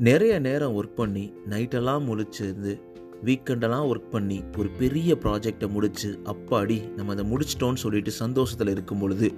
நிறைய நேரம் ஒர்க் பண்ணி நைட்டெல்லாம் முழிச்சிருந்து வீக்கெண்டெல்லாம் ஒர்க் பண்ணி ஒரு பெரிய ப்ராஜெக்டை முடித்து அப்பாடி நம்ம அதை முடிச்சிட்டோன்னு சொல்லிட்டு சந்தோஷத்தில் இருக்கும் பொழுது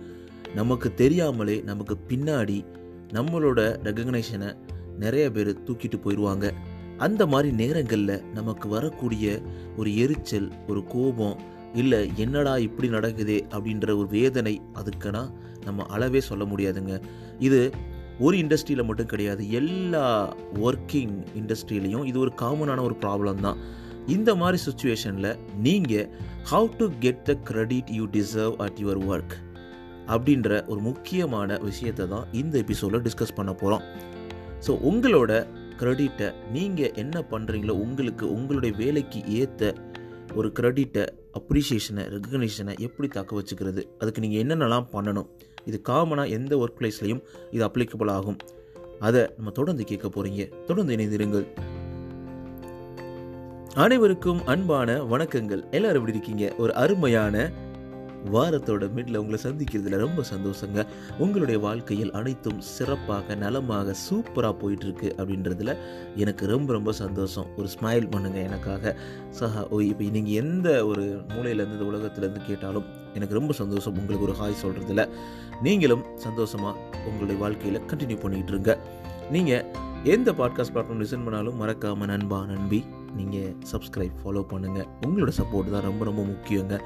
நமக்கு தெரியாமலே நமக்கு பின்னாடி நம்மளோட ரெகக்னைஷனை நிறைய பேர் தூக்கிட்டு போயிடுவாங்க அந்த மாதிரி நேரங்களில் நமக்கு வரக்கூடிய ஒரு எரிச்சல் ஒரு கோபம் இல்லை என்னடா இப்படி நடக்குதே அப்படின்ற ஒரு வேதனை அதுக்குன்னா நம்ம அளவே சொல்ல முடியாதுங்க. இது ஒரு இண்டஸ்ட்ரியில் மட்டும் கிடையாது எல்லா ஒர்க்கிங் இண்டஸ்ட்ரியிலையும் இது ஒரு காமனான ஒரு ப்ராப்ளம் தான். இந்த மாதிரி சுச்சுவேஷனில் நீங்கள் how to get the credit you deserve at your work அப்படின்ற ஒரு முக்கியமான விஷயத்தை தான் இந்த எபிசோடில் டிஸ்கஸ் பண்ண போகிறோம் ஸோ உங்களோட க்ரெடிட்டை நீங்கள் என்ன பண்ணுறீங்களோ உங்களுக்கு உங்களுடைய வேலைக்கு ஏற்ற ஒரு க்ரெடிட்டை அப்ரிஷியேஷனை ரெகக்னிஷனை எப்படி தக்க வச்சுக்கிறது அதுக்கு நீங்கள் என்னென்னலாம் பண்ணணும் இது காமனாக எந்த ஒர்க் பிளேஸ்லையும் இது அப்ளிகபிள் ஆகும். அதை நம்ம தொடர்ந்து கேட்க போகிறீங்க தொடர்ந்து இணைந்திருங்கள். அனைவருக்கும் அன்பான வணக்கங்கள். எல்லாரும் எப்படி இருக்கீங்க? ஒரு அருமையான வாரத்தோட மிடில் உங்களை சந்திக்கிறதுல ரொம்ப சந்தோஷங்க. உங்களுடைய வாழ்க்கையில் அனைத்தும் சிறப்பாக நலமாக சூப்பராக போயிட்டுருக்கு அப்படின்றதுல எனக்கு ரொம்ப ரொம்ப சந்தோஷம். ஒரு ஸ்மைல் பண்ணுங்கள் எனக்காக. சஹா ஓ இப்போ நீங்கள் எந்த ஒரு மூலையிலேருந்து இந்த உலகத்துலேருந்து கேட்டாலும் எனக்கு ரொம்ப சந்தோஷம். உங்களுக்கு ஒரு ஹாய் சொல்கிறதுல நீங்களும் சந்தோஷமாக உங்களுடைய வாழ்க்கையில் கண்டினியூ பண்ணிகிட்டு இருங்க. நீங்கள் எந்த பாட்காஸ்ட் பிளாட்ஃபார்ம் லிசன் பண்ணாலும் மறக்காமல் நண்பா நண்பி. நீங்கள் சப்ஸ்கிரைப் ஃபாலோ பண்ணுங்கள் உங்களோட சப்போர்ட் தான் ரொம்ப ரொம்ப முக்கியங்க.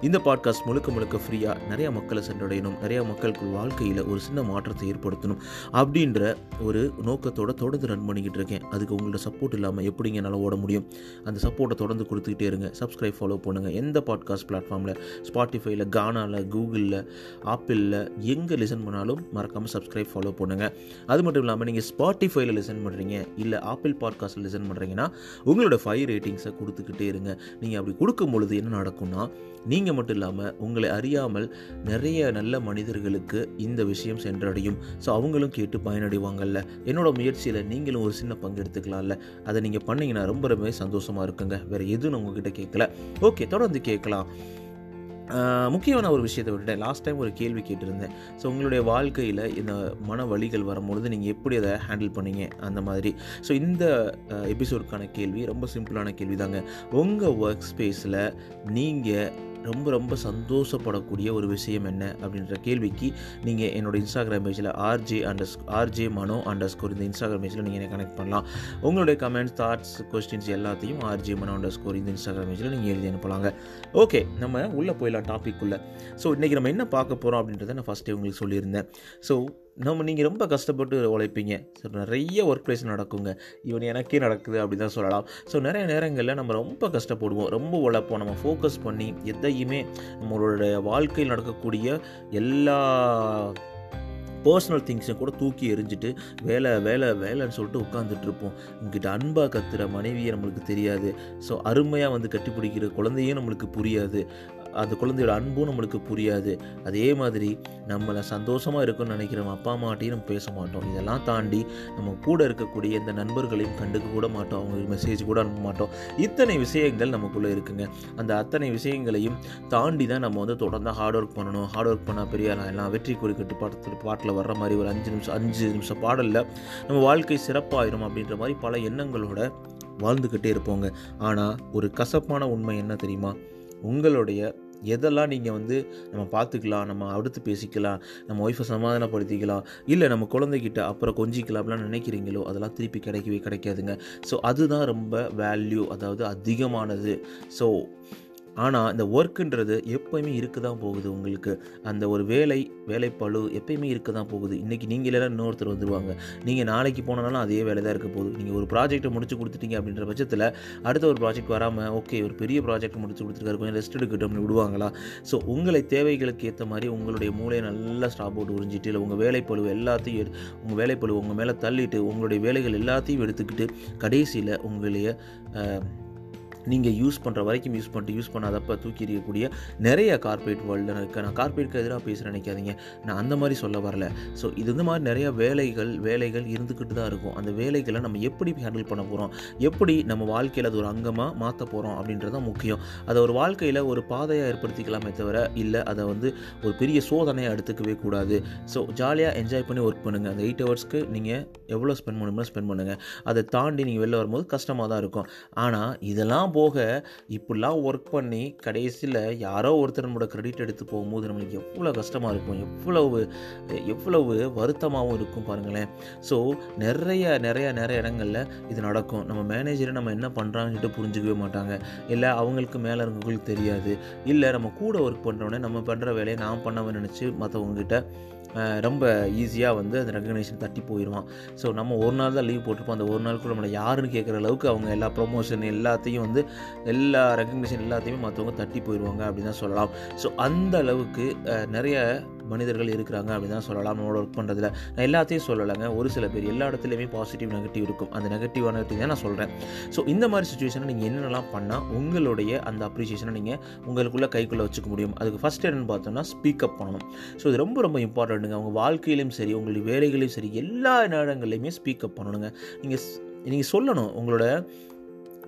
இந்த பாட்காஸ்ட் முழுக்க முழுக்க ஃப்ரீயாக நிறையா மக்களை சென்றடையணும். நிறையா மக்களுக்கு வாழ்க்கையில் ஒரு சின்ன மாற்றத்தை ஏற்படுத்தணும் அப்படின்ற ஒரு நோக்கத்தோட தொடர்ந்து ரன் பண்ணிக்கிட்டு இருக்கேன். அதுக்கு உங்களோட சப்போர்ட் இல்லாமல் எப்படிங்க என்னால் ஓட முடியும்? அந்த சப்போர்ட்டை தொடர்ந்து கொடுத்துக்கிட்டே இருங்க. சப்ஸ்கிரைப் ஃபாலோ பண்ணுங்கள் எந்த பாட்காஸ்ட் பிளாட்ஃபார்மில் ஸ்பாட்டிஃபைல கானாவில் கூகுளில் ஆப்பிளில் எங்கே லிசன் பண்ணாலும் மறக்காமல் சப்ஸ்கிரைப் ஃபாலோ பண்ணுங்கள் அது மட்டும் இல்லாமல் நீங்கள் ஸ்பாட்டிஃபைல லிசன் பண்ணுறீங்க இல்லை ஆப்பிள் பாட்காஸ்ட்டில் லிசன் பண்ணுறீங்கன்னா உங்களோட ஃபைவ் ரேட்டிங்ஸை கொடுத்துக்கிட்டே இருங்க. நீங்கள் அப்படி கொடுக்கும் பொழுது என்ன நடக்கும்னா நீங்கள் மட்டும் இல்லாமல் உங்களை அறியாமல் நிறைய நல்ல மனிதர்களுக்கு இந்த விஷயம் சென்றடையும். ஸோ அவங்களும் கேட்டு பயனடைவாங்கல்ல. என்னோட முயற்சியில் நீங்களும் ஒரு சின்ன பங்கு எடுத்துக்கலாம்ல. அதை நீங்கள் பண்ணீங்கன்னா ரொம்ப ரொம்ப சந்தோஷமாக இருக்குங்க. வேறு எதுவும் நான் உங்ககிட்ட கேட்கல ஓகே தொடர்ந்து கேட்கலாம். முக்கியமான ஒரு விஷயத்தை விட்டுட்டேன். லாஸ்ட் டைம் ஒரு கேள்வி கேட்டிருந்தேன். ஸோ உங்களுடைய வாழ்க்கையில் இந்த மன வழிகள் வரும்பொழுது நீங்கள் எப்படி அதை ஹேண்டில் பண்ணீங்க? அந்த மாதிரி. ஸோ இந்த எபிசோடுக்கான கேள்வி ரொம்ப சிம்பிளான கேள்வி தாங்க உங்கள் ஒர்க் ஸ்பேஸில் நீங்கள் ரொம்ப ரொம்ப சந்தோஷப்படக்கூடிய ஒரு விஷயம் என்ன அப்படின்ற கேள்விக்கு நீங்கள் என்னோட இன்ஸ்டாகிராம் பேஜில் RJ underscore RJ Mano underscore இந்த இன்ஸ்டாகிராம் பேஜில் நீங்கள் என்னை கனெக்ட் பண்ணலாம். உங்களுடைய கமெண்ட்ஸ் தாட்ஸ் கொஸ்டின்ஸ் எல்லாத்தையும் ஆர்ஜே மனோ அண்டர் ஸ்கோர் இந்த இன்ஸ்டாகிராம் பேஜில் நீங்கள் எழுதி அனுப்பலாங்க. ஓகே நம்ம உள்ளே போயிடலாம் டாபிக் உள்ள ஸோ இன்றைக்கி நம்ம என்ன பார்க்க போகிறோம் அப்படின்றத நான் ஃபஸ்ட்டே உங்களுக்கு சொல்லியிருந்தேன். ஸோ நம்ம நீங்கள் ரொம்ப கஷ்டப்பட்டு உழைப்பீங்க. ஸோ நிறைய ஒர்க் பிளேஸ் நடக்குங்க. ஈவன் எனக்கே நடக்குது அப்படி தான் சொல்லலாம். ஸோ நிறைய நேரங்களில் நம்ம ரொம்ப கஷ்டப்படுவோம். ரொம்ப உழைப்போம். நம்ம ஃபோக்கஸ் பண்ணி எதையுமே நம்மளோட வாழ்க்கையில் நடக்கக்கூடிய எல்லா பர்சனல் திங்ஸை கூட தூக்கி எரிஞ்சிட்டு வேலை வேலை வேலைன்னு சொல்லிட்டு உட்காந்துட்டு இருப்போம் இங்கிட்ட அன்பாக கத்துற மனைவியை நம்மளுக்கு தெரியாது. ஸோ அருமையாக வந்து கட்டிப்பிடிக்கிற குழந்தையும் நம்மளுக்கு புரியாது. அந்த குழந்தையோட அன்பும் நம்மளுக்கு புரியாது. அதே மாதிரி நம்மளை சந்தோஷமாக இருக்கும்னு நினைக்கிற அப்பா அம்மாட்டையும் நம்ம பேச மாட்டோம். இதெல்லாம் தாண்டி நம்ம கூட இருக்கக்கூடிய இந்த நண்பர்களையும் கண்டுக்க கூட மாட்டோம். அவங்களுக்கு மெசேஜ் கூட அனுப்ப மாட்டோம். இத்தனை விஷயங்கள் நமக்குள்ளே இருக்குங்க. அந்த அத்தனை விஷயங்களையும் தாண்டி தான் நம்ம வந்து தொடர்ந்து ஹார்ட் ஒர்க் பண்ணணும். ஹார்ட் ஒர்க் பண்ணால் பெரிய ஆளா எல்லாம் வெற்றி கட்டு பாட்டு பாட்டில் வர்ற மாதிரி ஒரு அஞ்சு நிமிஷம் அஞ்சு நிமிஷம் பாடலில் நம்ம வாழ்க்கை சிறப்பாயிரும் அப்படின்ற மாதிரி பல எண்ணங்களோட வாழ்ந்துக்கிட்டே இருப்போங்க. ஆனால் ஒரு கசப்பான உண்மை என்ன தெரியுமா? உங்களுடைய எதெல்லாம் நீங்கள் வந்து நம்ம பார்த்துக்கலாம் நம்ம அடுத்து பேசிக்கலாம் நம்ம ஒய்ஃபை சமாதானப்படுத்திக்கலாம் இல்லை நம்ம குழந்தைகிட்ட அப்புறம் கொஞ்சிக்கலாம் அப்படிலாம் நினைக்கிறீங்களோ அதெல்லாம் திருப்பி கிடைக்கவே கிடைக்காதுங்க. ஸோ அதுதான் ரொம்ப வேல்யூ அதாவது அதிகமானது. ஸோ ஆனால் இந்த ஒர்க்குன்றது எப்போயுமே இருக்க தான் போகுது உங்களுக்கு. அந்த ஒரு வேலை வேலைப்பழு எப்பயுமே இருக்க தான் போகுது. இன்றைக்கி நீங்கள் இல்லைனா இன்னொருத்தர் வந்துடுவாங்க நீங்கள் நாளைக்கு போனாலும் அதே வேலை தான் இருக்க போகுது. நீங்கள் ஒரு ப்ராஜெக்ட்டை முடிச்சு கொடுத்துட்டீங்க அப்படின்ற பட்சத்தில் அடுத்த ஒரு ப்ராஜெக்ட் வராமல் ஓகே ஒரு பெரிய ப்ராஜெக்ட் முடிச்சு கொடுத்துருக்காரு கொஞ்சம் ரெஸ்ட் எடுக்கட்டும்னு அப்படின்னு விடுவாங்களா? ஸோ உங்களை தேவைகளுக்கு ஏற்ற மாதிரி உங்களுடைய மூளையை நல்லா ஸ்டாப் அவுட் உறிஞ்சிட்டு இல்லை உங்கள் வேலைப்பழுவு எல்லாத்தையும் எடு உங்கள் வேலைப்பழுவு உங்கள் மேலே தள்ளிட்டு உங்களுடைய வேலைகள் எல்லாத்தையும் எடுத்துக்கிட்டு கடைசியில் உங்களைய நீங்கள் யூஸ் பண்ணுற வரைக்கும் யூஸ் பண்ணிட்டு யூஸ் பண்ணாதப்ப தூக்கி எறியக்கூடிய நிறைய கார்பரேட் வேர்ல்டில் இருக்குது நான் கார்பரேட்க்கு எதிராக பேச நினைக்காதீங்க. நான் அந்த மாதிரி சொல்ல வரல. ஸோ இது இந்த மாதிரி நிறைய வேலைகள் வேலைகள் இருந்துக்கிட்டு தான் இருக்கும். அந்த வேலைகளை நம்ம எப்படி ஹேண்டில் பண்ண போகிறோம் எப்படி நம்ம வாழ்க்கையில் அது ஒரு அங்கமாக மாற்ற போகிறோம் அப்படின்றது தான் முக்கியம். அதை ஒரு வாழ்க்கையில் ஒரு பாதையாக ஏற்படுத்திக்கலாமே தவிர இல்லை அதை வந்து ஒரு பெரிய சோதனையாக எடுத்துக்கவே கூடாது. ஸோ ஜாலியாக என்ஜாய் பண்ணி ஒர்க் பண்ணுங்கள் அந்த எயிட் ஹவர்ஸ்க்கு நீங்கள் எவ்வளோ ஸ்பெண்ட் பண்ணணுமோ ஸ்பெண்ட் பண்ணுங்கள் அதை தாண்டி நீங்கள் வெளில வரும்போது கஷ்டமாக தான் இருக்கும். ஆனால் இதெல்லாம் போக இப்படிலாம் ஒர்க் பண்ணி கடைசியில் யாரோ ஒருத்தர் நம்மளோட கிரெடிட் எடுத்து போகும்போது நம்மளுக்கு எவ்வளோ கஷ்டமாக இருக்கும் எவ்வளவு எவ்வளவு வருத்தமாகவும் இருக்கும் பாருங்களேன். ஸோ நிறைய நிறைய நிறைய இடங்களில் இது நடக்கும். நம்ம மேனேஜரை நம்ம என்ன பண்ணுறாங்கன்னு சொல்லிட்டு புரிஞ்சுக்கவே மாட்டாங்க. இல்லை அவங்களுக்கு மேலே இருக்கவங்களுக்கு தெரியாது. இல்லை நம்ம கூட ஒர்க் பண்ணுறோன்னே நம்ம பண்ணுற வேலையை நான் பண்ணவன் நினச்சி மற்றவங்ககிட்ட ரொம்ப ஈஸியாக வந்து அந்த ரெகக்னேஷன் தட்டி போயிடுவான் ஸோ நம்ம ஒரு நாள் தான் லீவ் போட்டிருப்போம். அந்த ஒரு நாள் கூட நம்மளை யாருன்னு கேட்குற அளவுக்கு அவங்க எல்லா ப்ரொமோஷன் எல்லாத்தையும் வந்து எல்லா ரெகக்னேஷன் எல்லாத்தையுமே மற்றவங்க தட்டி போயிடுவாங்க அப்படின்னு தான் சொல்லலாம். ஸோ அந்த அளவுக்கு நிறைய மனிதர்கள் இருக்கிறாங்க அப்படின்னு தான் சொல்லலாம். நம்மளோட ஒர்க் பண்ணுறதுல நான் எல்லாத்தையும் சொல்லலைங்க. ஒரு சில பேர் எல்லா இடத்துலையுமே பாசிட்டிவ் நெகட்டிவ் இருக்கும். அந்த நெகட்டிவான நெகட்டிவ் தான் நான் சொல்கிறேன் ஸோ இந்த மாதிரி சுச்சுவேஷனை நீங்கள் என்னென்னலாம் பண்ணால் உங்களுடைய அந்த அப்ரிசியேஷனை நீங்கள் உங்களுக்குள்ளே கைக்குள்ளே வச்சுக்க முடியும். அதுக்கு ஃபஸ்ட் என்னென்னு பார்த்தோம்னா ஸ்பீக்கப் பண்ணணும். ஸோ இது ரொம்ப ரொம்ப இம்பார்ட்டண்ட்டுங்க உங்கள் வாழ்க்கையிலையும் சரி உங்களுடைய வேலைகளையும் சரி எல்லா நேரங்கள்லையுமே ஸ்பீக்கப் பண்ணணுங்க. நீங்கள் நீங்கள் சொல்லணும் உங்களோட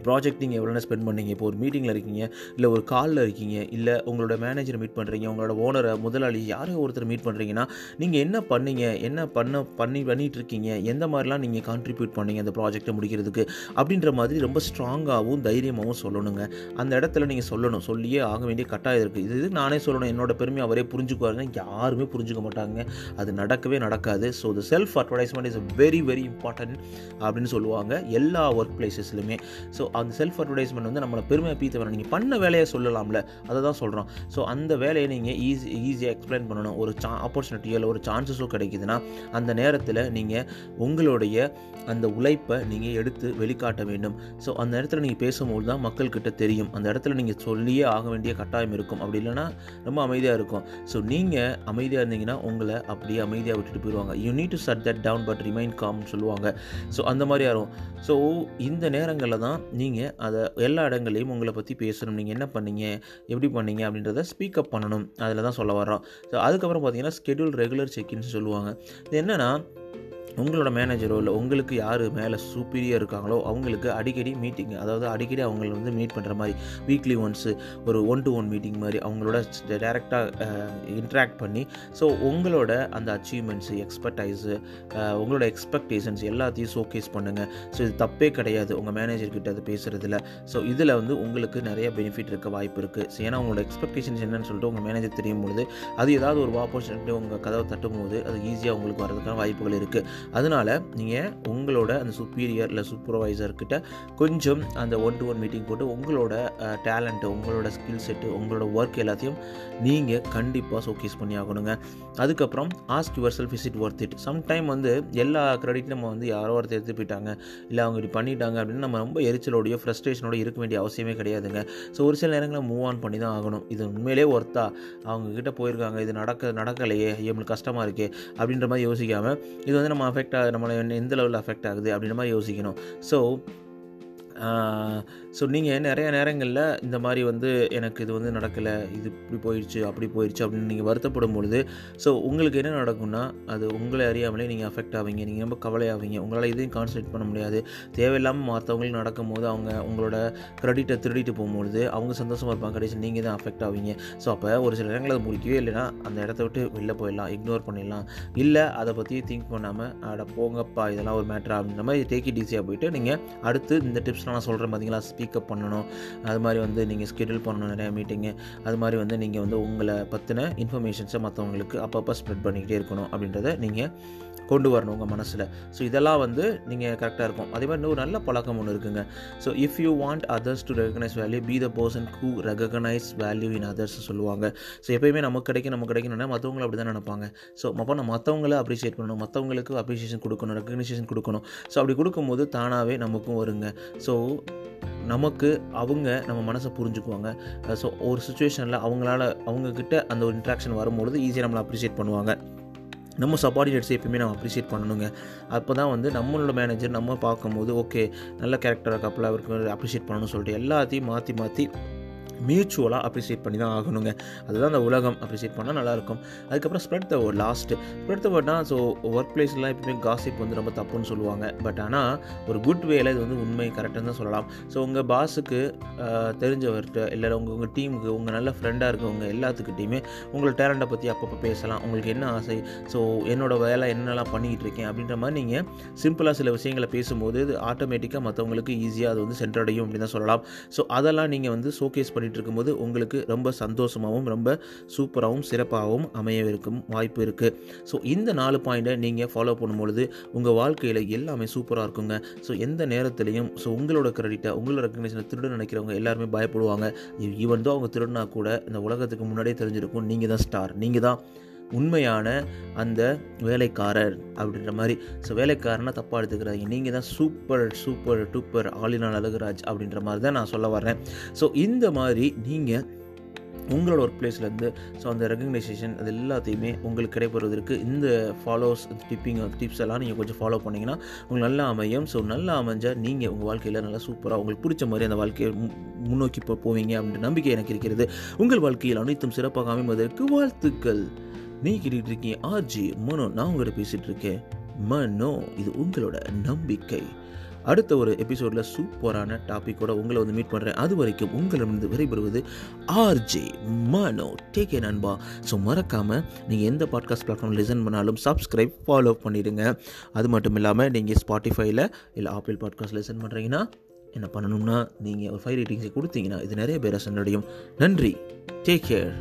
ப்ராஜெக்ட் நீங்கள் எவ்வளோ ஸ்பெண்ட் பண்ணீங்க? இப்போ ஒரு மீட்டிங்கில் இருக்கீங்க இல்லை ஒரு காலில் இருக்கீங்க இல்லை உங்களோட மேனேஜரை மீட் பண்ணுறீங்க உங்களோட ஓனரை முதலாளி யாரோ ஒருத்தர் மீட் பண்ணுறீங்கன்னா நீங்கள் என்ன பண்ணீங்க? என்ன பண்ண பண்ணி பண்ணிகிட்டு இருக்கீங்க? எந்த மாதிரிலாம் நீங்கள் கான்ட்ரிபியூட் பண்ணீங்க அந்த ப்ராஜெக்ட்டை முடிக்கிறதுக்கு? அப்படின்ற மாதிரி ரொம்ப ஸ்ட்ராங்காகவும் தைரியமாகவும் சொல்லணுங்க. அந்த இடத்துல நீங்கள் சொல்லணும். சொல்லியே ஆக வேண்டிய கட்டாயம் இருக்குது இது இது நானே சொல்லணும். என்னோட பெருமை அவரே புரிஞ்சுக்குவாருங்க யாருமே புரிஞ்சுக்க மாட்டாங்க. அது நடக்கவே நடக்காது. So the self advertisement is very very important அப்படின்னு சொல்லுவாங்க. எல்லா ஒர்க் பிளேசஸ்லையுமே ஸோ அந்த செல்ஃப் அட்வர்டைஸ்மெண்ட் வந்து நம்மளை பெருமையை பீத்த வேணும். நீங்கள் பண்ண வேலையை சொல்லலாம்ல. அதை தான் சொல்கிறோம் ஸோ அந்த வேலையை நீங்கள் ஈஸி ஈஸியாக எக்ஸ்பிளைன் பண்ணணும். ஒரு சா ஆப்பர்ச்சுனிட்டியோ இல்லை ஒரு சான்சஸோ கிடைக்குதுன்னா அந்த நேரத்தில் நீங்கள் உங்களுடைய அந்த உழைப்பை நீங்கள் எடுத்து வெளிக்காட்ட வேண்டும். ஸோ அந்த இடத்துல நீங்கள் பேசும்போது தான் மக்கள்கிட்ட தெரியும். அந்த இடத்துல நீங்கள் சொல்லியே ஆக வேண்டிய கட்டாயம் இருக்கும். அப்படி இல்லைன்னா ரொம்ப அமைதியாக இருக்கும். ஸோ நீங்கள் அமைதியாக இருந்தீங்கன்னா உங்களை அப்படியே அமைதியாக விட்டுட்டு போயிடுவாங்க you need to shut that down but remain காம்னு சொல்லுவாங்க. ஸோ அந்த மாதிரி ஆகும் ஸோ இந்த நேரங்களில் தான் நீங்கள் அதை எல்லா இடங்களையும் உங்களை பற்றி பேசணும். நீங்கள் என்ன பண்ணீங்க? எப்படி பண்ணீங்க? அப்படின்றத ஸ்பீக்கப் பண்ணணும். அதில் தான் சொல்ல வர்றோம். ஸோ அதுக்கப்புறம் பார்த்தீங்கன்னா ஸ்கெடியூல் ரெகுலர் செக்இன்ஸ் சொல்லுவாங்க. இது என்னென்னா உங்களோட மேனேஜரோ இல்லை உங்களுக்கு யார் மேலே சூப்பீரியர் இருக்காங்களோ அவங்களுக்கு அடிக்கடி மீட்டிங் அதாவது அடிக்கடி அவங்கள வந்து மீட் பண்ணுற மாதிரி வீக்லி ஒன்ஸு ஒரு ஒன் டு ஒன் மீட்டிங் மாதிரி அவங்களோட டேரெக்டாக இன்ட்ராக்ட் பண்ணி ஸோ உங்களோட அந்த அச்சீவ்மெண்ட்ஸு எக்ஸ்பர்டைஸு உங்களோட எக்ஸ்பெக்டேஷன்ஸ் எல்லாத்தையும் ஷோகேஸ் பண்ணுங்கள் ஸோ இது தப்பே கிடையாது உங்கள் மேனேஜர்கிட்ட அது பேசுகிறதுல ஸோ இதில் வந்து உங்களுக்கு நிறைய பெனிஃபிட் இருக்க வாய்ப்பு இருக்குது ஸோ ஏன்னா உங்களோட எக்ஸ்பெக்டேஷன்ஸ் என்னன்னு சொல்லிட்டு உங்கள் மேனேஜர் தெரியும் பொழுது அது ஏதாவது ஒரு ஆப்பர்ச்சுனிட்டி உங்கள் கதவை தட்டும் போது அது ஈஸியாக உங்களுக்கு வரதுக்கான வாய்ப்புகள் இருக்குது அதனால் நீங்கள் உங்களோட அந்த சுப்பீரியர் இல்லை சூப்பர்வைசர்கிட்ட கொஞ்சம் அந்த ஒன் டு ஒன் மீட்டிங் போட்டு உங்களோட டேலண்ட்டு உங்களோட ஸ்கில் செட்டு உங்களோட ஒர்க் எல்லாத்தையும் நீங்கள் கண்டிப்பாக ஷோகேஸ் பண்ணி ஆகணுங்க. அதுக்கப்புறம் ask yourself is it worth it sometime வந்து எல்லா கிரெடிட் நம்ம வந்து யாரோ ஒருத்தர் எடுத்து போயிட்டாங்க. இல்லை அவங்க இப்படி பண்ணிட்டாங்க அப்படின்னு நம்ம ரொம்ப எரிச்சலோடையோ ஃப்ரஸ்ட்ரேஷனோட இருக்க வேண்டிய அவசியமே கிடையாதுங்க. ஸோ ஒரு சில நேரங்களில் மூவ் ஆன் பண்ணி தான் ஆகணும். இது உண்மையிலே ஒர்த்தா அவங்கக்கிட்ட போயிருக்காங்க. இது நடக்க நடக்கலையே. நம்மளுக்கு கஷ்டமாக இருக்கே. அப்படின்ற மாதிரி யோசிக்காமல் இது வந்து நம்ம அஃபெக்ட் ஆகுது நம்மளை எந்த லெவலில் அஃபெக்ட் ஆகுது அப்படின்ற மாதிரி யோசிக்கணும். ஸோ ஸோ நீங்கள் நிறைய நேரங்களில் இந்த மாதிரி வந்து எனக்கு இது வந்து நடக்கலை இது இப்படி போயிடுச்சு அப்படி போயிடுச்சு அப்படின்னு நீங்கள் வருத்தப்படும் பொழுது ஸோ உங்களுக்கு என்ன நடக்கும்னா அது உங்களை அறியாமலே நீங்கள் அஃபெக்ட் ஆவீங்க நீங்கள் ரொம்ப கவலையாவீங்க உங்களால் இதையும் கான்சன்ட்ரேட் பண்ண முடியாது தேவையில்லாமல் மற்றவங்களுக்கு நடக்கும்போது அவங்க உங்களோட க்ரெடிட்டை திருடிட்டு போகும்பொழுது அவங்க சந்தோஷமாக இருப்பாங்க கடைசி நீங்கள் தான் அஃபெக்ட் ஆவீங்க. ஸோ அப்போ ஒரு சில நேரங்கள் அது முடிக்கவே இல்லைன்னா அந்த இடத்த விட்டு வெளில போயிடலாம் இக்னோர் பண்ணிடலாம். இல்லை அதை பற்றி திங்க் பண்ணாமல் அட போங்கப்பா இதெல்லாம் ஒரு மேட்ரா அப்படின்ற மாதிரி டேக் இட் ஈஸியாக போயிட்டு நீங்கள் அடுத்து இந்த டிப்ஸ்லாம் நான் சொல்கிறேன் பார்த்தீங்களா ஸ்பீக்கப் பண்ணணும். அது மாதிரி வந்து நீங்கள் ஸ்கெடியூல் பண்ணணும் நிறையா மீட்டிங்கு அது மாதிரி வந்து நீங்கள் வந்து உங்களை பற்றின இன்ஃபர்மேஷன்ஸை மற்றவங்களுக்கு அப்பப்போ ஸ்ப்ரெட் பண்ணிக்கிட்டே இருக்கணும் அப்படின்றத நீங்கள் கொண்டு வரணும் உங்கள் மனசில். ஸோ இதெல்லாம் வந்து நீங்கள் கரெக்டாக இருக்கும். அதே மாதிரி இன்னொரு நல்ல பழக்கம் ஒன்று இருக்குங்க. So if you want others to recognise value be the person who recognise value in others சொல்லுவாங்க. ஸோ எப்பயுமே நமக்கு கிடைக்கும் நமக்கு கிடைக்கணும்னா மற்றவங்களை அப்படி தான் நினைப்பாங்க. ஸோ அப்போ நம்ம மற்றவங்கள அப்ரிஷியேட் பண்ணணும் மற்றவங்களுக்கு அப்ரிஷியேஷன் கொடுக்கணும் ரெகனைசேஷன் கொடுக்கணும். ஸோ அப்படி கொடுக்கும்போது தானாகவே நமக்கும் வருங்க. ஸோ நமக்கு அவங்க நம்ம மனசை புரிஞ்சுக்குவாங்க. ஸோ ஒரு சுச்சுவேஷனில் அவங்களால அவங்கக்கிட்ட அந்த ஒரு இன்ட்ராக்ஷன் வரும்பொழுது ஈஸியாக நம்மளை அப்ரிஷியேட் பண்ணுவாங்க. நம்ம சப்பார்டினேட்ஸ் எப்பயுமே நம்ம அப்ரிஷியேட் பண்ணணுங்க. அப்போ தான் வந்து நம்மளோட மேனேஜர் நம்ம பார்க்கும்போது ஓகே நல்ல கேரக்டர் கப்பலாக இருக்கு அப்ரிஷியேட் பண்ணணும்னு சொல்லிட்டு எல்லாத்தையும் மாற்றி மாற்றி மியூச்சுவலாக அப்ரிஷியேட் பண்ணி தான் ஆகணுங்க. அதுதான் அந்த உலகம். அப்ரிஷியேட் பண்ணால் நல்லாயிருக்கும். அதுக்கப்புறம் spread the word last spread the வேர்ட்னா so work பிளேஸ்லாம் எப்பவுமே காசிப் வந்து ரொம்ப தப்புன்னு சொல்லுவாங்க. பட் ஆனால் ஒரு குட் வேல இது வந்து உண்மை கரெக்டாக தான் சொல்லலாம். ஸோ உங்கள் பாஸுக்கு தெரிஞ்சவர்கிட்ட இல்லை உங்கள் உங்கள் டீமுக்கு உங்கள் நல்ல ஃப்ரெண்டாக இருக்கவங்க எல்லாத்துக்கிட்டையுமே உங்களோட டேலண்ட்டை பற்றி அப்பப்போ பேசலாம். உங்களுக்கு என்ன ஆசை? ஸோ என்னோட வேலை என்னெல்லாம் பண்ணிக்கிட்டு இருக்கேன்? அப்படின்ற மாதிரி நீங்கள் சிம்பிளாக சில விஷயங்களை பேசும்போது இது ஆட்டோமேட்டிக்காக மற்றவங்களுக்கு ஈஸியாக அது வந்து சென்றடையும் அப்படின்னு தான் சொல்லலாம். ஸோ அதெல்லாம் நீங்கள் வந்து ஷோகேஸ் பண்ணிகிட்டு இருக்கும்போது உங்களுக்கு ரொம்ப சந்தோஷமாகவும் ரொம்ப சூப்பராகவும் சிறப்பாகவும் அமையவிருக்கும் வாய்ப்பு இருக்குது ஸோ இந்த நாலு பாயிண்ட்டை நீங்கள் ஃபாலோ பண்ணும்பொழுது உங்கள் வாழ்க்கையில் எல்லாமே சூப்பராக இருக்குங்க. ஸோ எந்த நேரத்துலையும் ஸோ உங்களோட கிரெடிட்டை உங்களோட ரெக்கக்னேஷனை திருட நினைக்கிறவங்க எல்லாருமே பயப்படுவாங்க. ஈவன் தான் அவங்க திருடினா கூட இந்த உலகத்துக்கு முன்னாடியே தெரிஞ்சிருக்கும் நீங்கள் தான் ஸ்டார் நீங்கள் தான் உண்மையான அந்த வேலைக்காரர் அப்படின்ற மாதிரி. ஸோ வேலைக்காரனா தப்பாக எடுத்துக்கிறாங்க நீங்கள் தான் சூப்பர் சூப்பர் டூப்பர் ஆலினால் அழகுராஜ் அப்படின்ற மாதிரி தான் நான் சொல்ல வர்றேன். ஸோ இந்த மாதிரி நீங்கள் உங்களோட ஒர்க் பிளேஸ்லேருந்து ஸோ அந்த ரெகக்னைசேஷன் அது எல்லாத்தையுமே உங்களுக்கு கிடைப்பதற்கு இந்த ஃபாலோஸ் டிப்பிங் டிப்ஸ் எல்லாம் நீங்கள் கொஞ்சம் ஃபாலோ பண்ணிங்கன்னா உங்களுக்கு நல்லா அமையும். ஸோ நல்லா அமைஞ்சால் நீங்கள் உங்கள் வாழ்க்கையில் நல்லா சூப்பராக உங்களுக்கு பிடிச்ச மாதிரி அந்த வாழ்க்கையை முன்னோக்கி போவீங்க அப்படின்ற நம்பிக்கை எனக்கு இருக்கிறது. உங்கள் வாழ்க்கையில் அனைத்தும் சிறப்பாக அமைவதற்கு வாழ்த்துக்கள். நீ கேட்டுட்டு இருக்கீங்க ஆர்ஜி மனோ நான் உங்கள்கிட்ட பேசிகிட்டு இருக்கேன் மனோ இது உங்களோட நம்பிக்கை. அடுத்த ஒரு எபிசோடில் சூப்பரான டாப்பிக்கோட உங்களை வந்து மீட் பண்ணுறேன் அது வரைக்கும் உங்களிடமிருந்து விரைபெறுவது ஆர்ஜே மனோ. டேக் ஏ நண்பா. ஸோ மறக்காமல் நீங்கள் எந்த பாட்காஸ்ட் பிளாட்ஃபார்ம் லிசன் பண்ணாலும் சப்ஸ்கிரைப் ஃபாலோ பண்ணிடுங்க. அது மட்டும் இல்லாமல் நீங்கள் ஸ்பாட்டிஃபைல இல்லை ஆப்பிள் பாட்காஸ்ட் லிசன் பண்ணுறீங்கன்னா என்ன பண்ணணும்னா நீங்கள் ஒரு ஃபைவ் ரேட்டிங்ஸை கொடுத்தீங்கன்னா இது நிறைய பேரை சென்றடையும் நன்றி. Take care